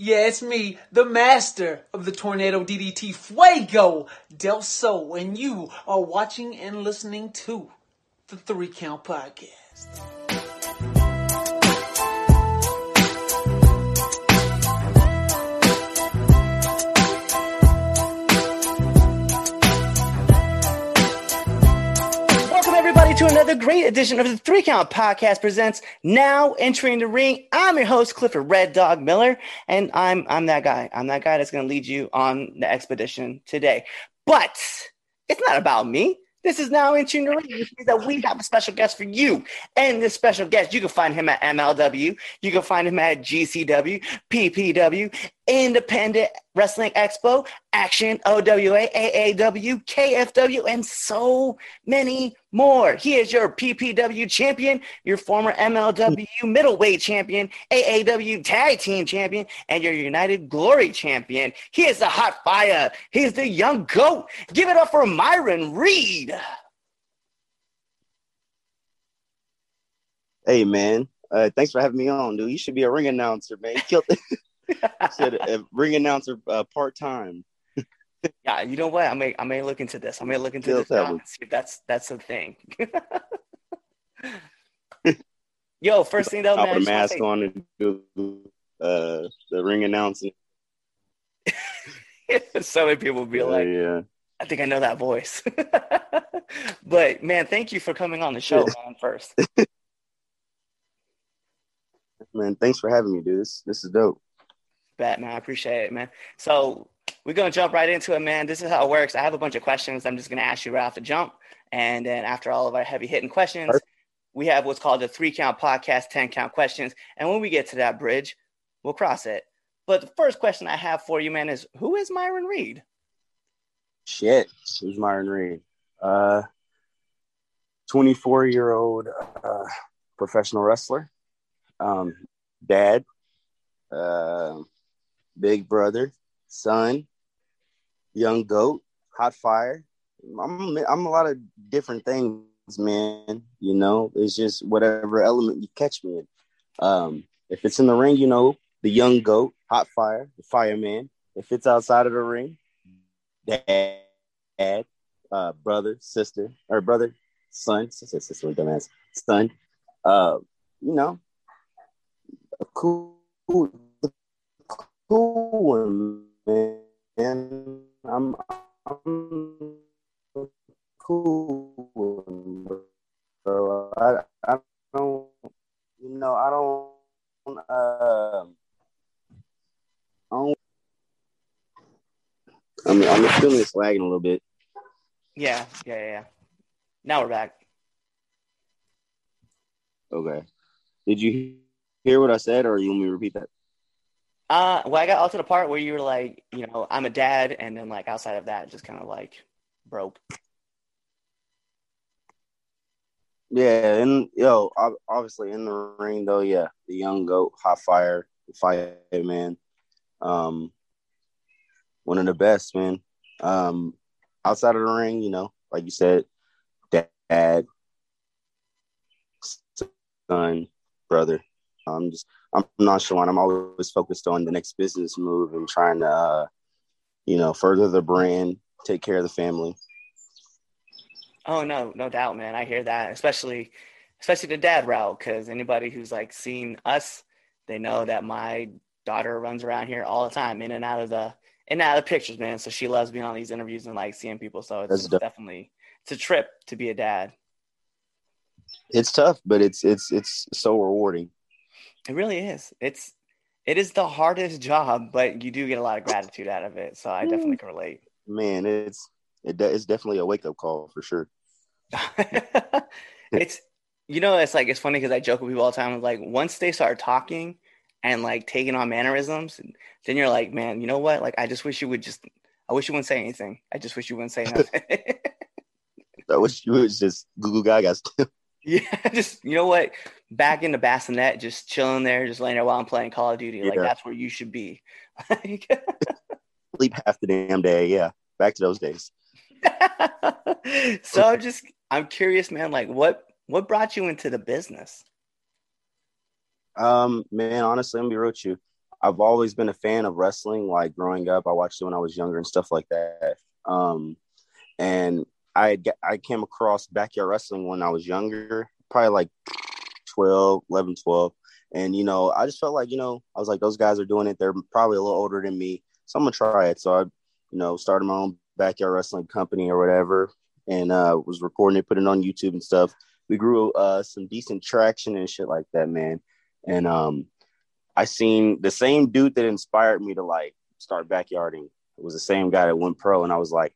Yeah, it's me, the master of the Tornado DDT, Fuego Del Sol, and you are watching and listening to the Three Count Podcast. To another great edition of the Three Count Podcast presents Now Entering the Ring. I'm your host Clifford Red Dog Miller, and I'm I'm that guy. I'm that guy that's going to lead you on the expedition today. But it's not about me. This is now entering the ring, which means that we have a special guest for you. And this special guest, you can find him at MLW, you can find him at GCW, PPW, Independent Wrestling Expo, Action, OWA, AAW, KFW, and so many more. He is your PPW champion, your former MLW middleweight champion, AAW tag team champion, and your United Glory champion. He is the hot fire. He's the young goat. Give it up for Myron Reed. Hey man, uh, thanks for having me on, dude. You should be a ring announcer, man. Killed. Said a ring announcer uh, part time. Yeah, you know what? I may I may look into this. I may look into Yeah, this now see if that's that's a thing. Yo, first thing though, I'll man. Put a mask say- on and do uh, the ring announcing. so many people will be Uh, like, yeah, I think I know that voice. but man, thank you for coming on the show, man. First, man. Thanks for having me, dude. This this is dope. Bet man, I appreciate it, man. So we're gonna jump right into it, man. This is how it works. I have a bunch of questions. I'm just gonna ask you right off the jump, and then after all of our heavy hitting questions, Perfect. we have what's called the three count podcast, ten count questions, and when we get to that bridge, we'll cross it. But the first question I have for you, man, is who is Myron Reed? Shit, who's Myron Reed? Uh, twenty four year old uh, professional wrestler, um, dad, uh, big brother, son, young goat, hot fire. I'm I'm a lot of different things, man. You know, it's just whatever element you catch me in. Um, if it's in the ring, you know, the young goat, hot fire, the fireman. If it's outside of the ring, dad, uh, brother, sister, or brother, son, sister, sister, dumbass, son. Uh, you know, cool, cool, man. I'm, I'm cool bro. I, I don't, you know, I don't, uh, I don't. I mean, I'm feeling it's lagging a little bit. Yeah, yeah. yeah. Now we're back. Okay. Did you hear what I said, or you want me to repeat that? Uh, well, I got all to the part where you were like, you know, I'm a dad, and then like outside of that, just kind of like broke. Yeah, and yo, obviously in the ring though, yeah, the young goat, hot fire, fireman, um, one of the best, man. Um, outside of the ring, you know, like you said, dad, son, brother. I'm just, I'm nonchalant. I'm always focused on the next business move and trying to, uh, you know, further the brand, take care of the family. Oh no, no doubt, man. I hear that, especially, especially the dad route, because anybody who's like seen us, they know that my daughter runs around here all the time, in and out of the, in and out of the pictures, man. So she loves being on these interviews and like seeing people. So it's definitely, it's a trip to be a dad. It's tough, but it's it's it's so rewarding. It really is. It's, it is the hardest job, but you do get a lot of gratitude out of it. So I definitely mm. can relate. Man, it's it, de- it's definitely a wake up call for sure. it's you know it's like it's funny because I joke with people all the time. Like once they start talking and like taking on mannerisms, then you're like, man, you know what? Like I just wish you would just. I wish you wouldn't say anything. I just wish you wouldn't say nothing. I wish you was just Google Gaga still. Yeah, just you know what? Back in the bassinet, just chilling there, just laying there while I'm playing Call of Duty. Like that's where you should be. Like- sleep half the damn day. Yeah, back to those days. so I'm just I'm curious, man. Like what what brought you into the business? Um, man, honestly, I'm gonna be real with you. I've always been a fan of wrestling. Like growing up, I watched it when I was younger and stuff like that. Um, and I I came across backyard wrestling when I was younger, probably like 12, 11, 12. And, you know, I just felt like, you know, I was like, those guys are doing it. They're probably a little older than me. So I'm going to try it. So I, you know, started my own backyard wrestling company or whatever and uh, was recording it, putting it on YouTube and stuff. We grew uh, some decent traction and shit like that, man. And um, I seen the same dude that inspired me to like start backyarding. It was the same guy that went pro, and I was like,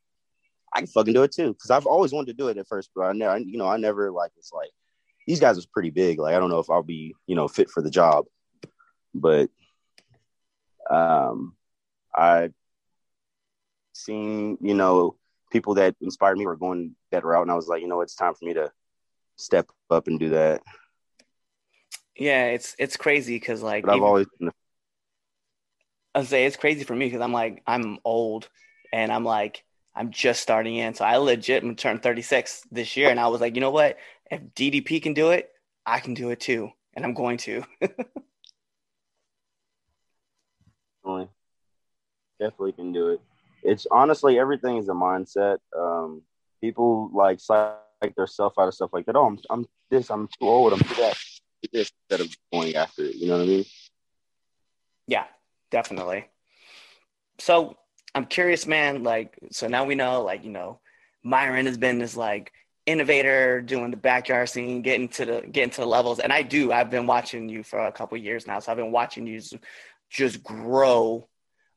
I can fucking do it too, because I've always wanted to do it at first, but I never, you know, I never like it's like these guys was pretty big. Like I don't know if I'll be, you know, fit for the job, but um, I seen, you know, people that inspired me were going that route, and I was like, you know, it's time for me to step up and do that. Yeah, it's it's crazy because like but I've even, always I say it's crazy for me because I'm like I'm old and I'm like I'm just starting in, so I legit am turn 36 this year, and I was like, you know what? If DDP can do it, I can do it too, and I'm going to. Definitely can do it. It's honestly everything is a mindset. Um, people like psych themselves out of stuff like that. Oh, I'm, I'm this. I'm too old. I'm too that. This instead of going after it. You know what I mean? Yeah, definitely. So I'm curious, man. Like, so now we know, like, you know, Myron has been this like innovator doing the backyard scene, getting to the getting to the levels. And I do. I've been watching you for a couple years now, so I've been watching you just grow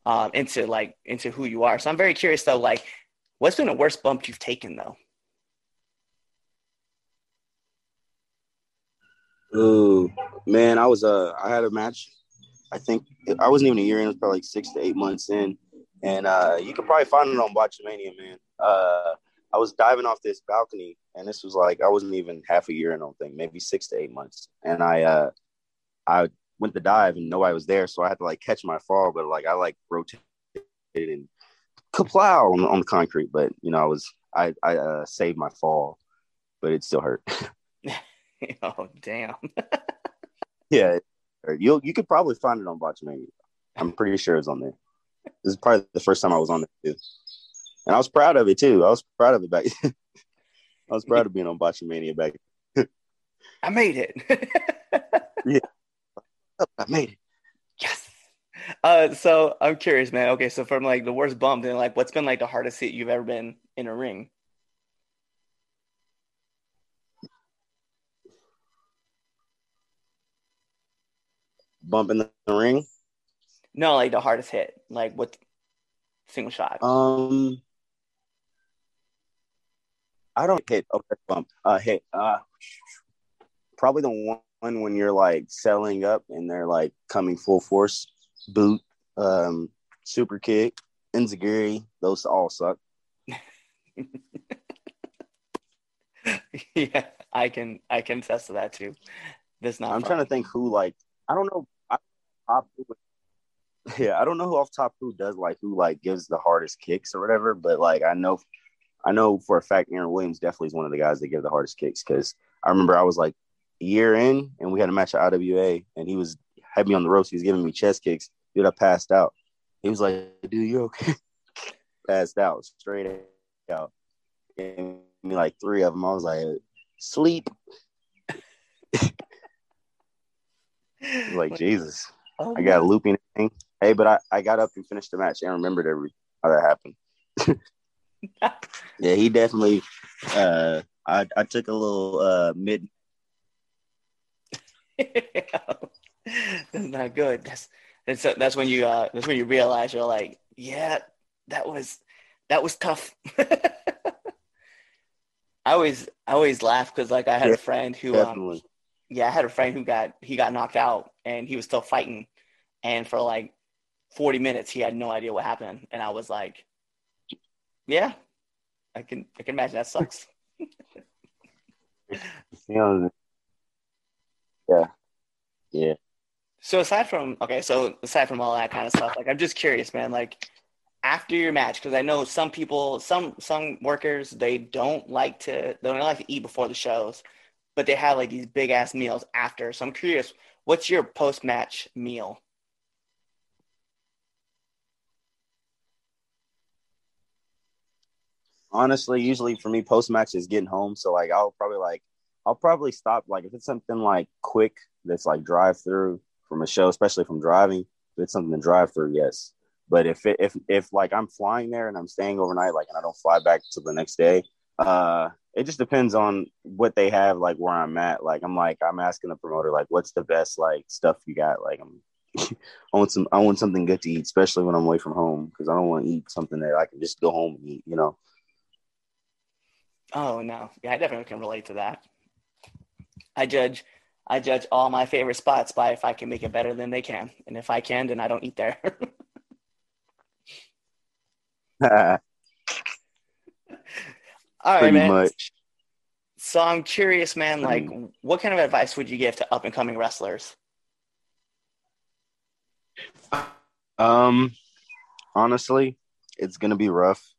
um, into like into who you are. So I'm very curious though, like, what's been the worst bump you've taken though? Ooh, man, I was uh I had a match. I think I wasn't even a year in, it was probably like six to eight months in. And uh you could probably find it on Botchamania, man. Uh I was diving off this balcony and this was like I wasn't even half a year in, I don't think, maybe six to eight months. And I uh I went to dive and nobody was there, so I had to like catch my fall, but like I like rotated and kaplow on, on the concrete, but you know I was I I uh, saved my fall, but it still hurt. oh damn. yeah, you you could probably find it on Botchamania. I'm pretty sure it's on there. This is probably the first time I was on there too, and I was proud of it too. I was proud of it back. I was proud of being on Botchamania back. I made it. yeah, I made it. Yes. Uh, so I'm curious, man. Okay, so from like the worst bump, then like, what's been like the hardest hit you've ever been in a ring? Bump in the ring? No, like the hardest hit, like what single shot? Um, I don't hit. Okay, bump. Uh, hit. Uh, probably the one when you're like selling up and they're like coming full force. Boot, um, super kick, enziguri. Those all suck. yeah, I can I can attest to that too. This not. I'm fun. trying to think who like I don't know. I, who, yeah, I don't know who off top who does like who like gives the hardest kicks or whatever. But like I know, I know for a fact Aaron Williams definitely is one of the guys that give the hardest kicks because I remember I was like a year in and we had a match at IWA and he was had me on the ropes. He was giving me chest kicks. Dude, I passed out. He was like, "Dude, you okay?" passed out straight out. Gave me like three of them. I was like, "Sleep." like Jesus. Oh, I got looping thing. Hey, but I, I got up and finished the match and remembered every how that happened. yeah, he definitely uh I, I took a little uh mid that's not good. That's that's that's when you uh that's when you realize you're like, yeah, that was that was tough. I always I always laugh because like I had Yeah, a friend who um, yeah, I had a friend who got he got knocked out and he was still fighting, and for like forty minutes he had no idea what happened, and I was like, yeah, I can I can imagine that sucks. Yeah. Yeah. So aside from okay, so aside from all that kind of stuff, like I'm just curious, man. Like after your match, because I know some people, some some workers, they don't like to they don't like to eat before the shows, but they have like these big ass meals after. So I'm curious, what's your post match meal? Honestly, usually for me, post match is getting home. So like, I'll probably like, I'll probably stop. Like, if it's something like quick that's like drive through from a show, especially from driving, if it's something to drive through, yes. But if it, if if like I'm flying there and I'm staying overnight, like, and I don't fly back till the next day, uh, it just depends on what they have, like where I'm at. Like, I'm like, I'm asking the promoter, like, what's the best like stuff you got? Like, I'm I want some I want something good to eat, especially when I'm away from home, because I don't want to eat something that I can just go home and eat, you know. Oh no, yeah, I definitely can relate to that. I judge, I judge all my favorite spots by if I can make it better than they can, and if I can, then I don't eat there. all right, Pretty man. much. So I'm curious, man. Like, Mm. what kind of advice would you give to up and coming wrestlers? Um, honestly, it's gonna be rough.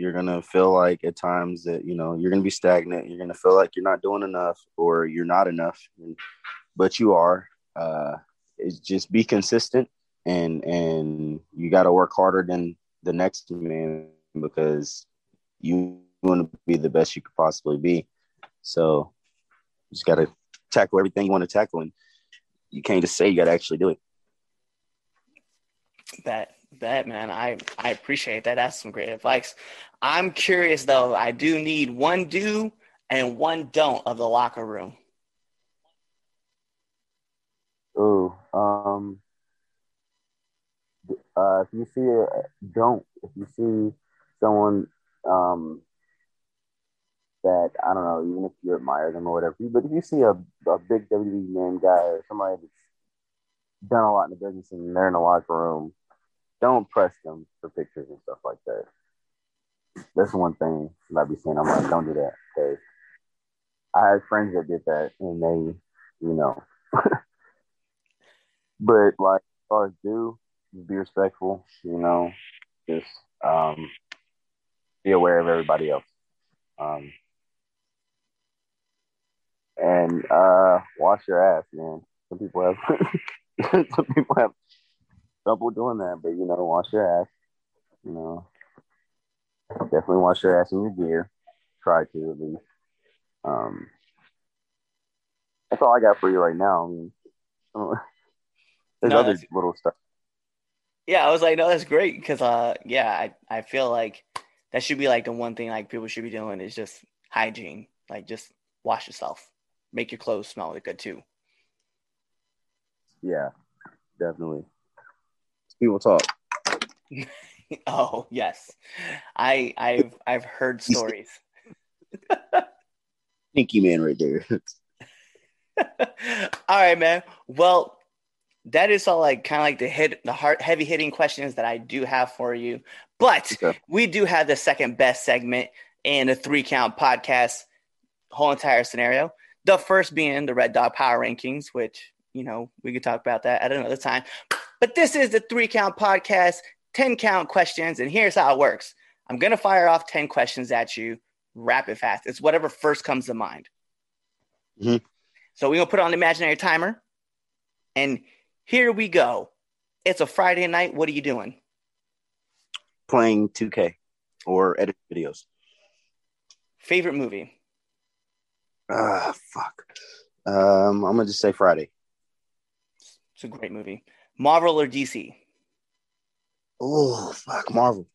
You're gonna feel like at times that you know you're gonna be stagnant. You're gonna feel like you're not doing enough or you're not enough, but you are. Uh, it's just be consistent and and you got to work harder than the next man because you want to be the best you could possibly be. So you just got to tackle everything you want to tackle, and you can't just say you got to actually do it. That that man, I I appreciate that. That's some great advice. I'm curious though. I do need one do and one don't of the locker room. Oh, um, uh, if you see a don't, if you see someone, um, that I don't know, even if you admire them or whatever, but if you see a, a big WWE name guy or somebody that's done a lot in the business and they're in the locker room, don't press them for pictures and stuff like that. That's one thing that I be saying. I'm like, don't do that. Okay. I had friends that did that and they, you know, but like as far as do, be respectful, you know, just um be aware of everybody else. Um and uh wash your ass, man. Some people have some people have trouble doing that, but you know, wash your ass. You know. Definitely wash your ass in your gear. Try to at least. Um that's all I got for you right now. I mean, there's No, other little stuff. Yeah, I was like, no, that's great because uh, yeah, I I feel like that should be like the one thing like people should be doing is just hygiene. Like just wash yourself, make your clothes smell good too. Yeah, definitely. People talk. Oh yes, I I've I've heard stories. Sneaky man right there. all right, man. Well, that is all like kind of like the hit the heart heavy hitting questions that I do have for you. But Okay. we do have the second best segment in the three count podcast whole entire scenario. The first being the Red Dog Power Rankings, which you know we could talk about that at another time. But this is the three count podcast, 10 count questions, and here's how it works. I'm gonna fire off 10 questions at you rapid fast. It's whatever first comes to mind. Mhm. So we're gonna put on an imaginary timer. And here we go. It's a Friday night. What are you doing? Playing 2K or edit videos. Favorite movie? Ah, fuck. Um, I'm gonna just say Friday. It's a great movie. Marvel or DC? Oh, fuck, Marvel.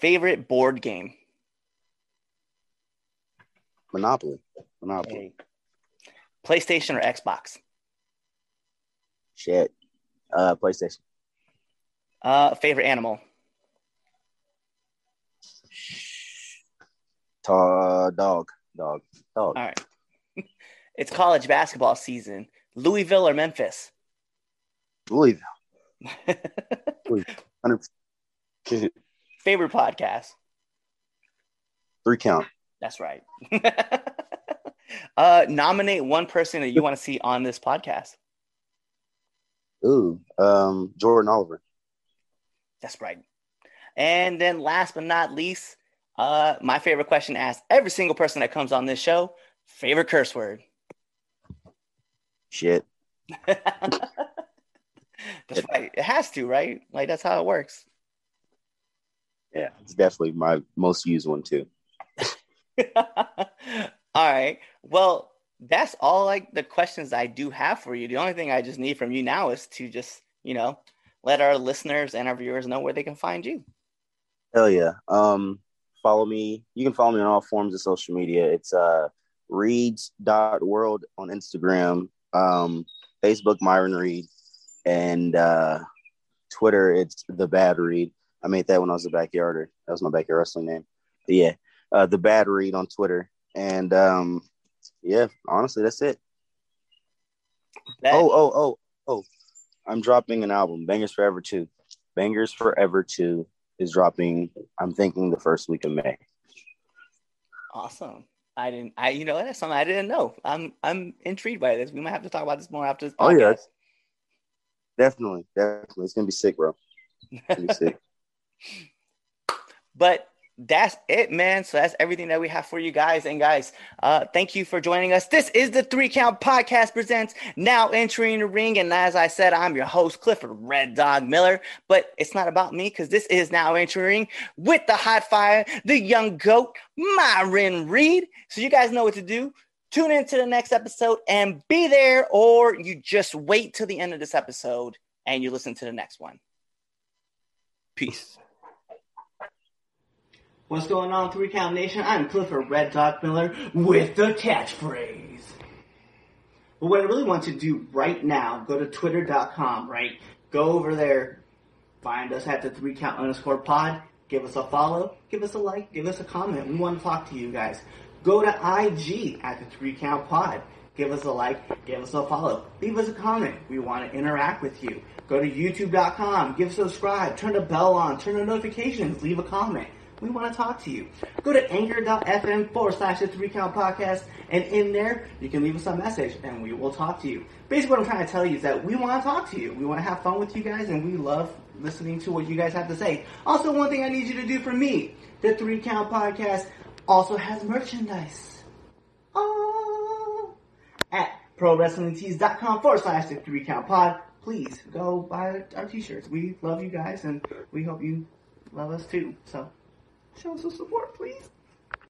Favorite board game? Monopoly. Monopoly. PlayStation or Xbox? Shit. Uh, PlayStation. Uh, favorite animal? Ta- dog. Dog. Dog. All right. it's college basketball season. Louisville or Memphis? Louisville. 100%. Favorite podcast? Three count. That's right. uh, nominate one person that you want to see on this podcast. Ooh. Um, Jordan Oliver. That's right. And then last but not least, uh, my favorite question asked every single person that comes on this show, favorite curse word. Shit. that's right. It has to, right? Like that's how it works. Yeah, it's definitely my most used one too. all right. Well, that's all like the questions I do have for you. The only thing I just need from you now is to just, you know, let our listeners and our viewers know where they can find you. Hell yeah. Um, follow me. You can follow me on all forms of social media. It's uh reads.world on Instagram, um, Facebook Myron Reed, and uh Twitter it's the bad read. I made that when I was a backyarder. That was my backyard wrestling name. But yeah. Uh the bad read on Twitter. And um yeah, honestly that's it. That- Oh, oh, oh, oh. I'm dropping an album, Bangers Forever 2. Bangers Forever 2 is dropping, I'm thinking the first week of May. Awesome. I didn't I you know that's something I didn't know. I'm I'm intrigued by this. We might have to talk about this more after this Oh, podcast. yeah. Definitely, definitely. It's gonna be sick, bro. It's gonna be sick. But that's it, man. So that's everything that we have for you guys. And guys, uh, thank you for joining us. This is the Three Count Podcast presents now entering the ring. And as I said, I'm your host, Clifford Red Dog Miller. But it's not about me because this is now entering with the hot fire, the young goat, Myron Reed. So you guys know what to do. Tune into the next episode and be there, or you just wait till the end of this episode and you listen to the next one. Peace. What's going on, Three Count Nation? I'm Clifford Red Dog Miller with the catchphrase. But what I really want to do right now, go to twitter.com, right? Go over there, find us at the Three Count underscore pod, give us a follow, give us a like, give us a comment. We want to talk to you guys. Go to IG at the Three Count Pod. Give us a like, give us a follow, leave us a comment. We want to interact with you. Go to youtube.com, give subscribe, turn the bell on, turn the notifications, leave a comment. We want to talk to you. Go to anchor.fm forward slash the three count podcast, and in there, you can leave us a message and we will talk to you. Basically, what I'm trying to tell you is that we want to talk to you. We want to have fun with you guys, and we love listening to what you guys have to say. Also, one thing I need you to do for me the three count podcast also has merchandise. Oh, at prowrestlingtees.com forward slash the count pod. Please go buy our t shirts. We love you guys, and we hope you love us too. So, show us some support, please.